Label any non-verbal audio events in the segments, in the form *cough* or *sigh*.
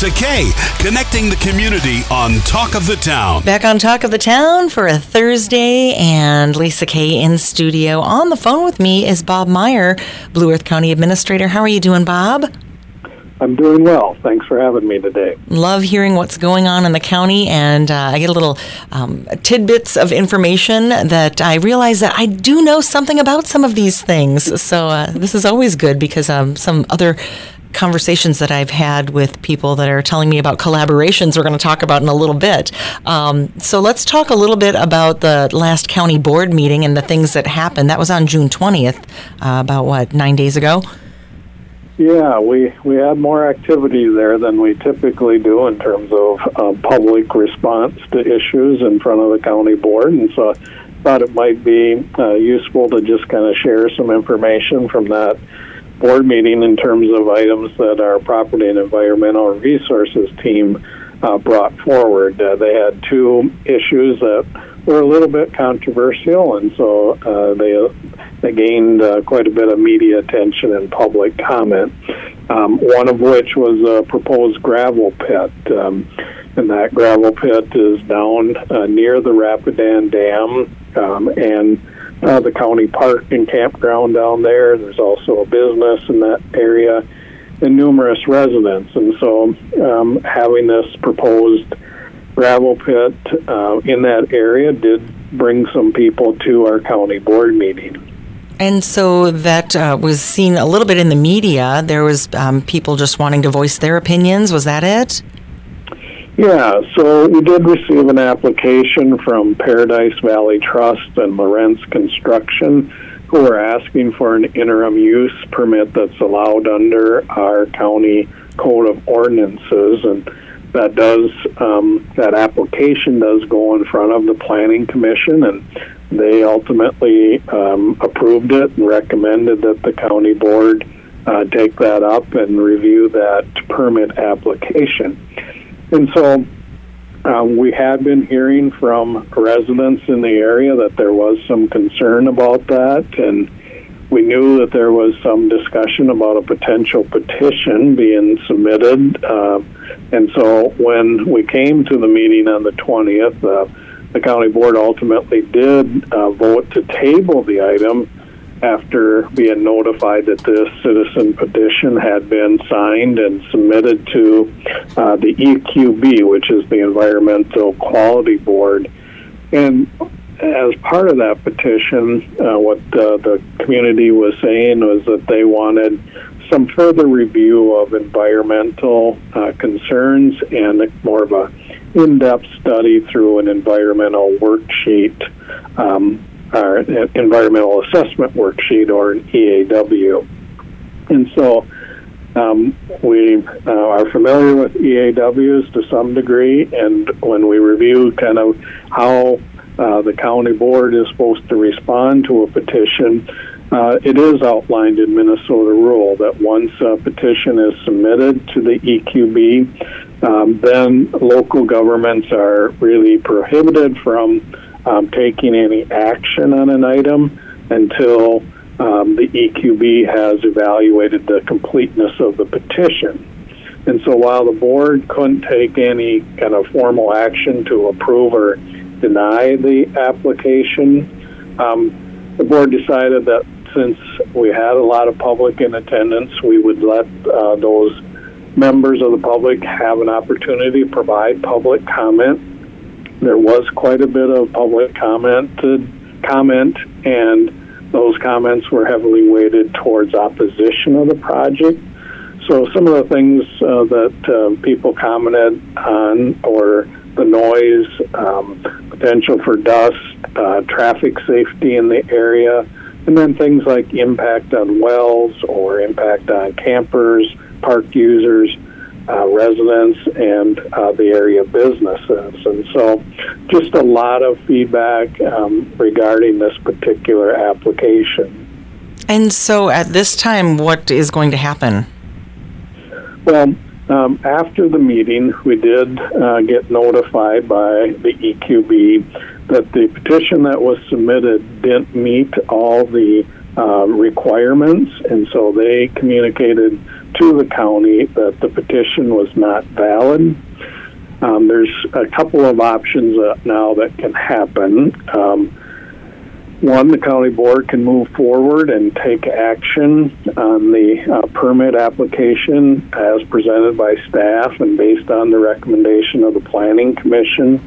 Lisa Kay, connecting the community on Talk of the Town. Back on Talk of the Town for a Thursday, and Lisa Kay in studio. On the phone with me is Bob Meyer, Blue Earth County Administrator. How are you doing, Bob? I'm doing well. Thanks for having me today. Love hearing what's going on in the county, and uh, I get a little um, tidbits of information that I realize that I do know something about some of these things. So uh, this is always good because um, some other conversations that I've had with people that are telling me about collaborations we're going to talk about in a little bit. Um, so let's talk a little bit about the last county board meeting and the things that happened. That was on June 20th, uh, about what, nine days ago? Yeah, we, we had more activity there than we typically do in terms of uh, public response to issues in front of the county board. And so I thought it might be uh, useful to just kind of share some information from that board meeting in terms of items that our property and environmental resources team uh, brought forward. Uh, they had two issues that were a little bit controversial, and so uh, they they gained uh, quite a bit of media attention and public comment. Um, one of which was a proposed gravel pit, um, and that gravel pit is down uh, near the Rapidan Dam, um, and uh, the county park and campground down there. There's also a business in that area and numerous residents. And so um, having this proposed gravel pit uh, in that area did bring some people to our county board meeting. And so that uh, was seen a little bit in the media. There was um, people just wanting to voice their opinions. Was that it? Yeah, so we did receive an application from Paradise Valley Trust and Lorenz Construction who are asking for an interim use permit that's allowed under our county code of ordinances and that does um, that application does go in front of the planning commission and they ultimately um, approved it and recommended that the county board uh, take that up and review that permit application. And so um, we had been hearing from residents in the area that there was some concern about that, and we knew that there was some discussion about a potential petition being submitted. Uh, and so when we came to the meeting on the 20th, uh, the county board ultimately did uh, vote to table the item after being notified that this citizen petition had been signed and submitted to uh, the EQB, which is the Environmental Quality Board. And as part of that petition, uh, what uh, the community was saying was that they wanted some further review of environmental uh, concerns and more of a in-depth study through an environmental worksheet, um, or an environmental assessment worksheet, or an EAW. And so um, we uh, are familiar with EAWs to some degree, and when we review kind of how uh, the county board is supposed to respond to a petition, uh, it is outlined in Minnesota rule that once a petition is submitted to the EQB, um, then local governments are really prohibited from um, taking any action on an item until um, the EQB has evaluated the completeness of the petition. And so while the board couldn't take any kind of formal action to approve or deny the application, um, the board decided that since we had a lot of public in attendance, we would let uh, those members of the public have an opportunity to provide public comment. There was quite a bit of public comment, comment, and those comments were heavily weighted towards opposition of the project. So some of the things uh, that uh, people commented on were the noise, um, potential for dust, uh, traffic safety in the area, and then things like impact on wells or impact on campers, park users, uh, residents, and uh, the area businesses. And so, just a lot of feedback um, regarding this particular application. And so, at this time, what is going to happen? Well, um, after the meeting, we did uh, get notified by the EQB that the petition that was submitted didn't meet all the uh, requirements, and so they communicated to the county that the petition was not valid. Um, there's a couple of options uh, now that can happen. Um, one, the county board can move forward and take action on the uh, permit application as presented by staff and based on the recommendation of the planning commission.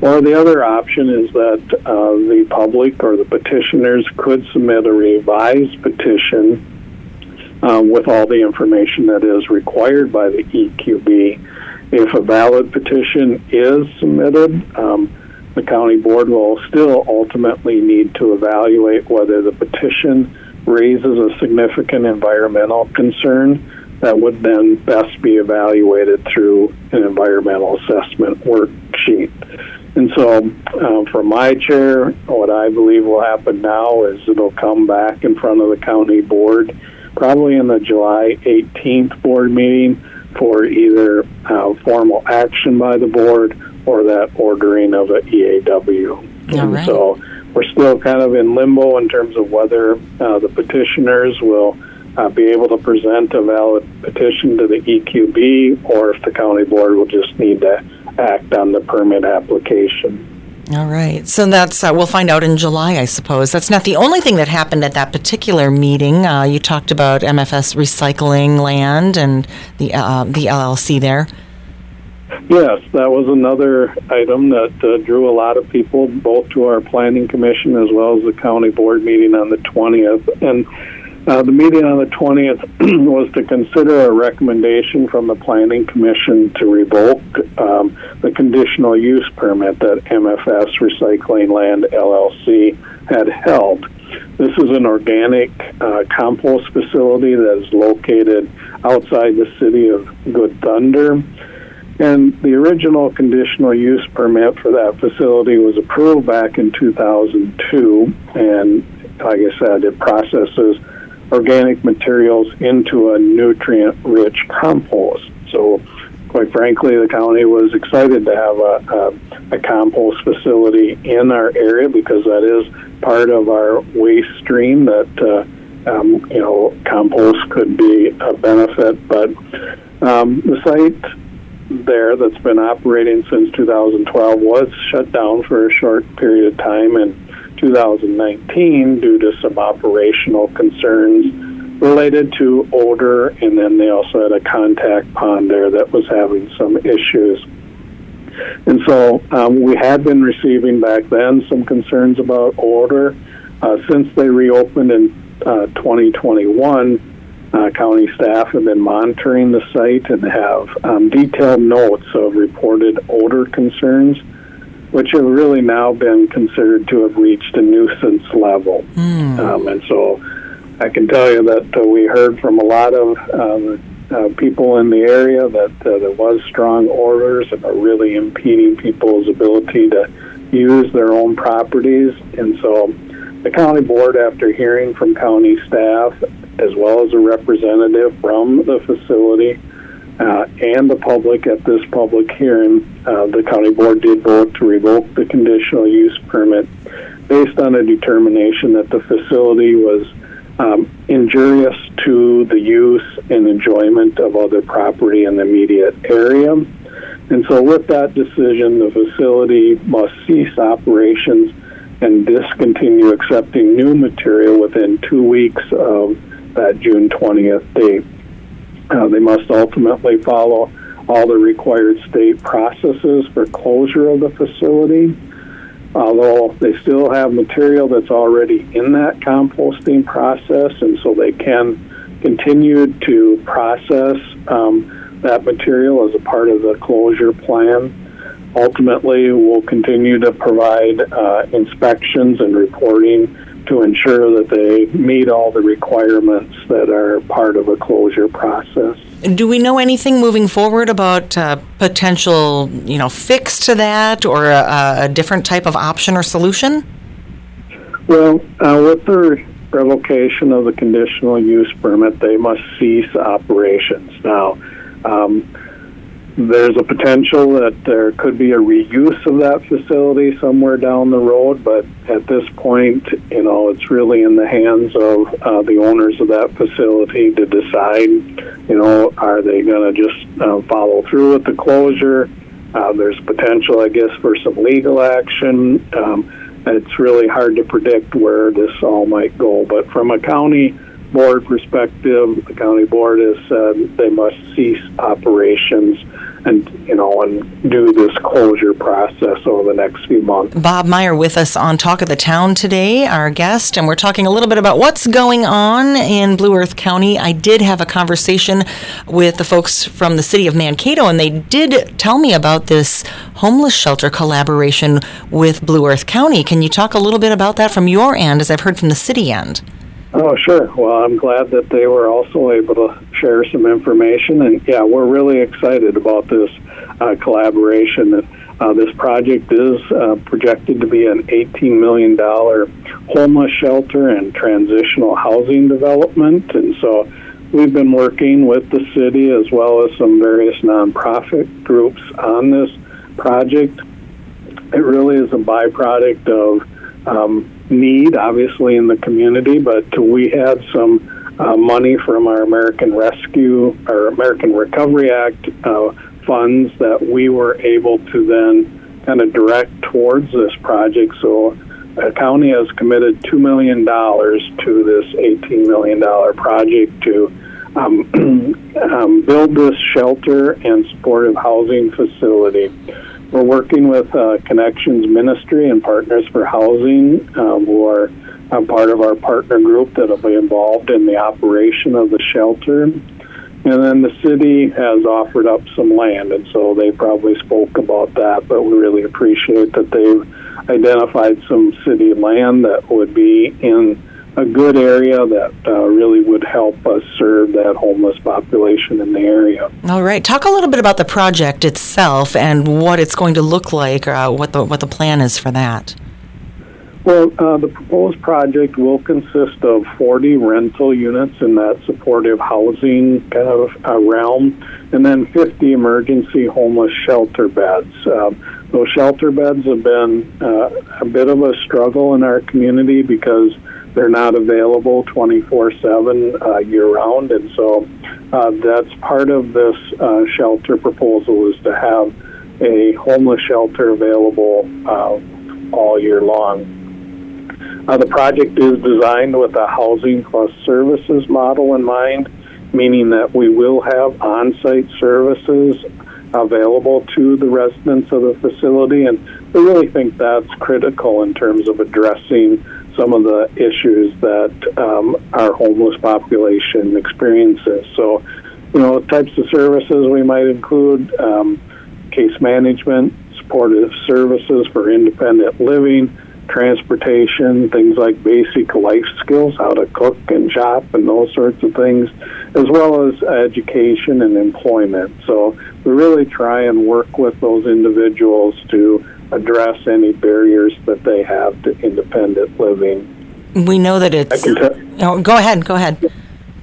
Or the other option is that uh, the public or the petitioners could submit a revised petition um, with all the information that is required by the EQB. If a valid petition is submitted, um, the county board will still ultimately need to evaluate whether the petition raises a significant environmental concern that would then best be evaluated through an environmental assessment worksheet. And so, uh, for my chair, what I believe will happen now is it'll come back in front of the county board, probably in the July 18th board meeting, for either uh, formal action by the board or that ordering of an EAW. All right. so we're still kind of in limbo in terms of whether uh, the petitioners will uh, be able to present a valid petition to the EQB or if the county board will just need to act on the permit application. All right. So that's, uh, we'll find out in July, I suppose. That's not the only thing that happened at that particular meeting. Uh, you talked about MFS recycling land and the, uh, the LLC there. Yes, that was another item that uh, drew a lot of people, both to our planning commission as well as the county board meeting on the 20th. And uh, the meeting on the 20th *clears throat* was to consider a recommendation from the planning commission to revoke um, the conditional use permit that MFS Recycling Land LLC had held. This is an organic uh, compost facility that is located outside the city of Good Thunder. And the original conditional use permit for that facility was approved back in 2002. And like I said, it processes organic materials into a nutrient rich compost. So, quite frankly, the county was excited to have a, a, a compost facility in our area because that is part of our waste stream that. Uh, um, you know, compost could be a benefit, but um, the site there that's been operating since 2012 was shut down for a short period of time in 2019 due to some operational concerns related to odor, and then they also had a contact pond there that was having some issues. And so um, we had been receiving back then some concerns about odor. Uh, since they reopened in uh, 2021, uh, county staff have been monitoring the site and have um, detailed notes of reported odor concerns, which have really now been considered to have reached a nuisance level. Um, and so I can tell you that uh, we heard from a lot of um, uh, people in the area that uh, there was strong orders and are really impeding people's ability to use their own properties. And so the county board, after hearing from county staff as well as a representative from the facility uh, and the public at this public hearing, uh, the county board did vote to revoke the conditional use permit based on a determination that the facility was um, injurious to the use and enjoyment of other property in the immediate area. And so, with that decision, the facility must cease operations and discontinue accepting new material within two weeks of that June 20th date. Uh, they must ultimately follow all the required state processes for closure of the facility. Although they still have material that's already in that composting process, and so they can continue to process um, that material as a part of the closure plan ultimately we'll continue to provide uh, inspections and reporting to ensure that they meet all the requirements that are part of a closure process. Do we know anything moving forward about uh, potential, you know, fix to that or a, a different type of option or solution? Well, uh, with the revocation of the conditional use permit, they must cease operations. Now, um, there's a potential that there could be a reuse of that facility somewhere down the road, but at this point, you know, it's really in the hands of uh, the owners of that facility to decide, you know, are they going to just uh, follow through with the closure? Uh, there's potential, I guess, for some legal action. Um, it's really hard to predict where this all might go, but from a county board perspective, the county board has said they must cease operations and you know and do this closure process over the next few months. Bob Meyer with us on Talk of the Town today, our guest, and we're talking a little bit about what's going on in Blue Earth County. I did have a conversation with the folks from the city of Mankato, and they did tell me about this homeless shelter collaboration with Blue Earth County. Can you talk a little bit about that from your end, as I've heard from the city end? Oh, sure. Well, I'm glad that they were also able to share some information. And yeah, we're really excited about this uh, collaboration. Uh, this project is uh, projected to be an $18 million homeless shelter and transitional housing development. And so we've been working with the city as well as some various nonprofit groups on this project. It really is a byproduct of um, need, obviously, in the community, but we had some uh, money from our American Rescue or American Recovery Act uh, funds that we were able to then kind of direct towards this project. So the county has committed $2 million to this $18 million project to um, *clears throat* um, build this shelter and supportive housing facility. We're working with uh, Connections Ministry and Partners for Housing, um, who are um, part of our partner group that will be involved in the operation of the shelter. And then the city has offered up some land, and so they probably spoke about that, but we really appreciate that they've identified some city land that would be in a good area that uh, really would help us serve that homeless population in the area. All right, talk a little bit about the project itself and what it's going to look like, uh, what the what the plan is for that. Well, uh, the proposed project will consist of 40 rental units in that supportive housing kind of uh, realm, and then 50 emergency homeless shelter beds. Um, those shelter beds have been uh, a bit of a struggle in our community because they're not available 24 7 uh, year round. And so uh, that's part of this uh, shelter proposal is to have a homeless shelter available uh, all year long. Uh, the project is designed with a housing plus services model in mind, meaning that we will have on site services available to the residents of the facility. And we really think that's critical in terms of addressing some of the issues that um, our homeless population experiences. So, you know, types of services we might include um, case management, supportive services for independent living, transportation, things like basic life skills, how to cook and shop and those sorts of things, as well as education and employment. So we really try and work with those individuals to address any barriers that they have to independent living. We know that it's. T- oh, go ahead. Go ahead.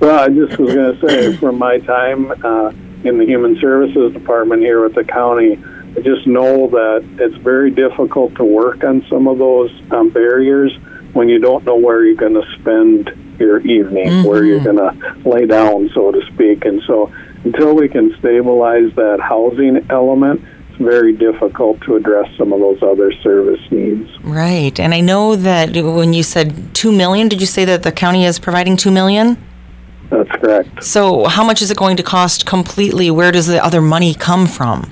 Well, I just was going to say, from my time uh, in the Human Services Department here with the county, I just know that it's very difficult to work on some of those um, barriers when you don't know where you're going to spend your evening, mm-hmm. where you're going to lay down, so to speak. And so, until we can stabilize that housing element, very difficult to address some of those other service needs. Right. And I know that when you said 2 million, did you say that the county is providing 2 million? That's correct. So, how much is it going to cost completely? Where does the other money come from?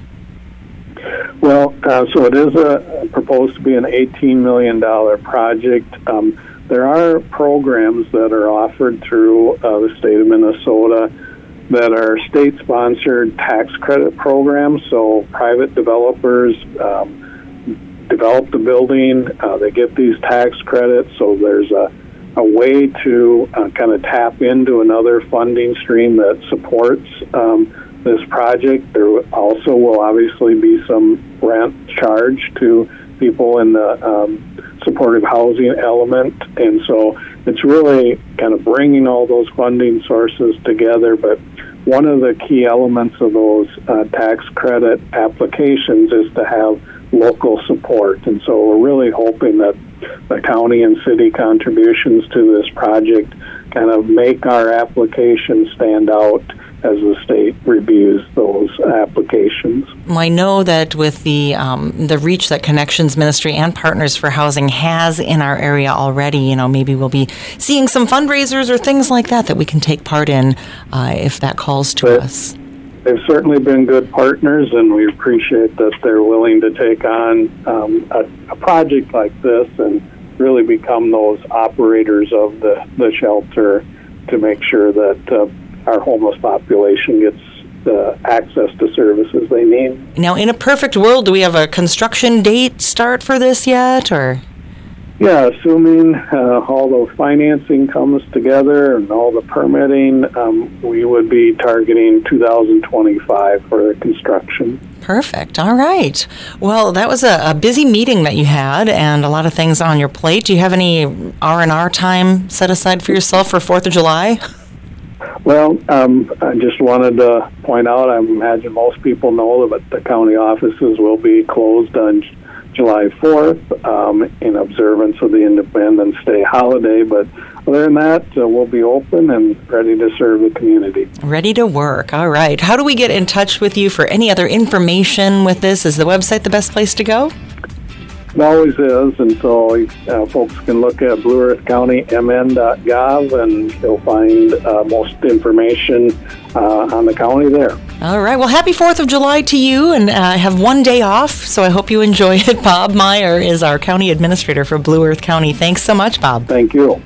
Well, uh, so it is a, proposed to be an $18 million project. Um, there are programs that are offered through uh, the state of Minnesota that are state sponsored tax credit programs. So private developers um, develop the building, uh, they get these tax credits. So there's a, a way to uh, kind of tap into another funding stream that supports um, this project. There also will obviously be some rent charge to people in the um, supportive housing element. And so it's really kind of bringing all those funding sources together. But one of the key elements of those uh, tax credit applications is to have local support. And so we're really hoping that the county and city contributions to this project kind of make our application stand out as the state reviews those applications. Well, I know that with the um, the reach that Connections Ministry and Partners for Housing has in our area already, you know, maybe we'll be seeing some fundraisers or things like that that we can take part in uh, if that calls to but us. They've certainly been good partners, and we appreciate that they're willing to take on um, a, a project like this and really become those operators of the, the shelter to make sure that uh, our homeless population gets the access to services they need. Now, in a perfect world, do we have a construction date start for this yet, or? Yeah, assuming uh, all the financing comes together and all the permitting, um, we would be targeting 2025 for the construction. Perfect. All right. Well, that was a, a, busy meeting that you had, and a lot of things on your plate. Do you have any R and R time set aside for yourself for Fourth of July? *laughs* Well, um, I just wanted to point out. I imagine most people know that the county offices will be closed on July 4th um, in observance of the Independence Day holiday. But other than that, uh, we'll be open and ready to serve the community. Ready to work. All right. How do we get in touch with you for any other information with this? Is the website the best place to go? It always is, and so uh, folks can look at blueearthcountymn.gov and they'll find uh, most information uh, on the county there. All right. Well, happy 4th of July to you, and uh, I have one day off, so I hope you enjoy it. *laughs* Bob Meyer is our county administrator for Blue Earth County. Thanks so much, Bob. Thank you.